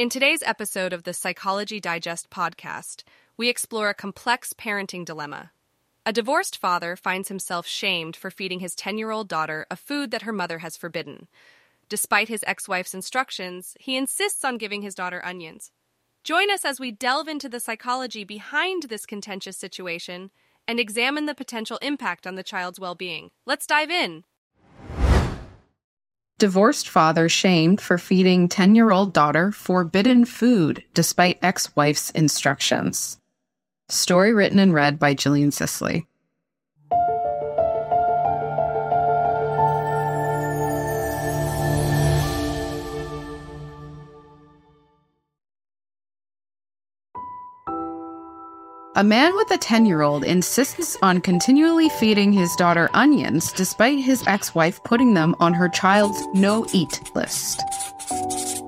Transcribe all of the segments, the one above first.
In today's episode of the Psychology Digest podcast, we explore a complex parenting dilemma. A divorced father finds himself shamed for feeding his 10 year old daughter a food that her mother has forbidden. Despite his ex wife's instructions, he insists on giving his daughter onions. Join us as we delve into the psychology behind this contentious situation and examine the potential impact on the child's well being. Let's dive in. Divorced father shamed for feeding 10 year old daughter forbidden food despite ex wife's instructions. Story written and read by Gillian Sisley. A man with a 10 year old insists on continually feeding his daughter onions despite his ex wife putting them on her child's no eat list.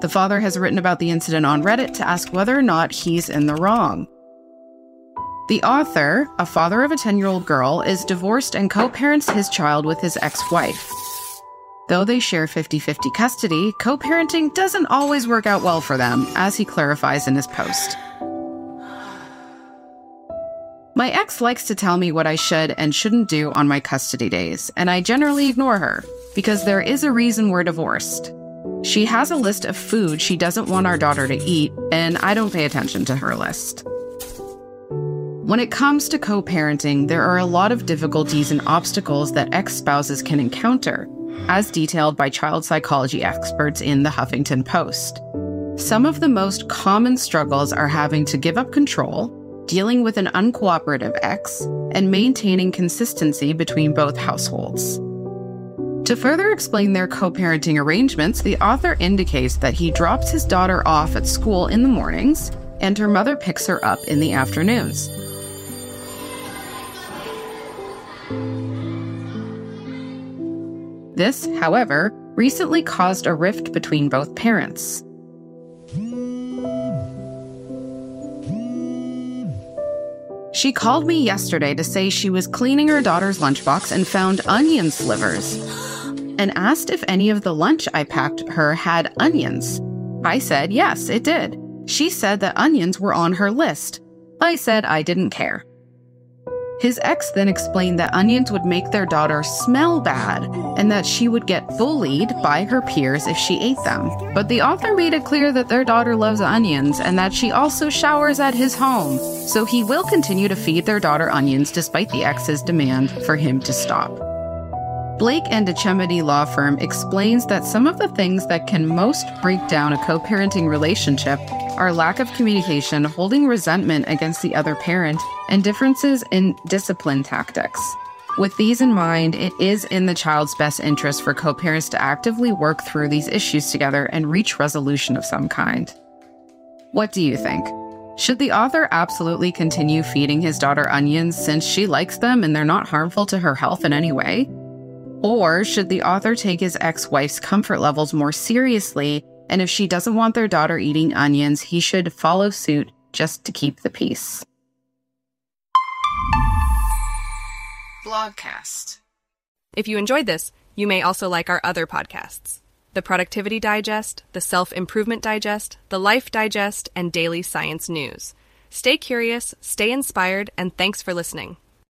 The father has written about the incident on Reddit to ask whether or not he's in the wrong. The author, a father of a 10 year old girl, is divorced and co parents his child with his ex wife. Though they share 50 50 custody, co parenting doesn't always work out well for them, as he clarifies in his post. My ex likes to tell me what I should and shouldn't do on my custody days, and I generally ignore her because there is a reason we're divorced. She has a list of food she doesn't want our daughter to eat, and I don't pay attention to her list. When it comes to co parenting, there are a lot of difficulties and obstacles that ex spouses can encounter, as detailed by child psychology experts in the Huffington Post. Some of the most common struggles are having to give up control, dealing with an uncooperative ex, and maintaining consistency between both households. To further explain their co parenting arrangements, the author indicates that he drops his daughter off at school in the mornings and her mother picks her up in the afternoons. This, however, recently caused a rift between both parents. She called me yesterday to say she was cleaning her daughter's lunchbox and found onion slivers and asked if any of the lunch I packed her had onions. I said yes, it did. She said that onions were on her list. I said I didn't care. His ex then explained that onions would make their daughter smell bad and that she would get bullied by her peers if she ate them. But the author made it clear that their daughter loves onions and that she also showers at his home, so he will continue to feed their daughter onions despite the ex's demand for him to stop. Blake and Etchemity Law Firm explains that some of the things that can most break down a co parenting relationship are lack of communication, holding resentment against the other parent, and differences in discipline tactics. With these in mind, it is in the child's best interest for co parents to actively work through these issues together and reach resolution of some kind. What do you think? Should the author absolutely continue feeding his daughter onions since she likes them and they're not harmful to her health in any way? Or should the author take his ex wife's comfort levels more seriously? And if she doesn't want their daughter eating onions, he should follow suit just to keep the peace. Blogcast. If you enjoyed this, you may also like our other podcasts the Productivity Digest, the Self Improvement Digest, the Life Digest, and Daily Science News. Stay curious, stay inspired, and thanks for listening.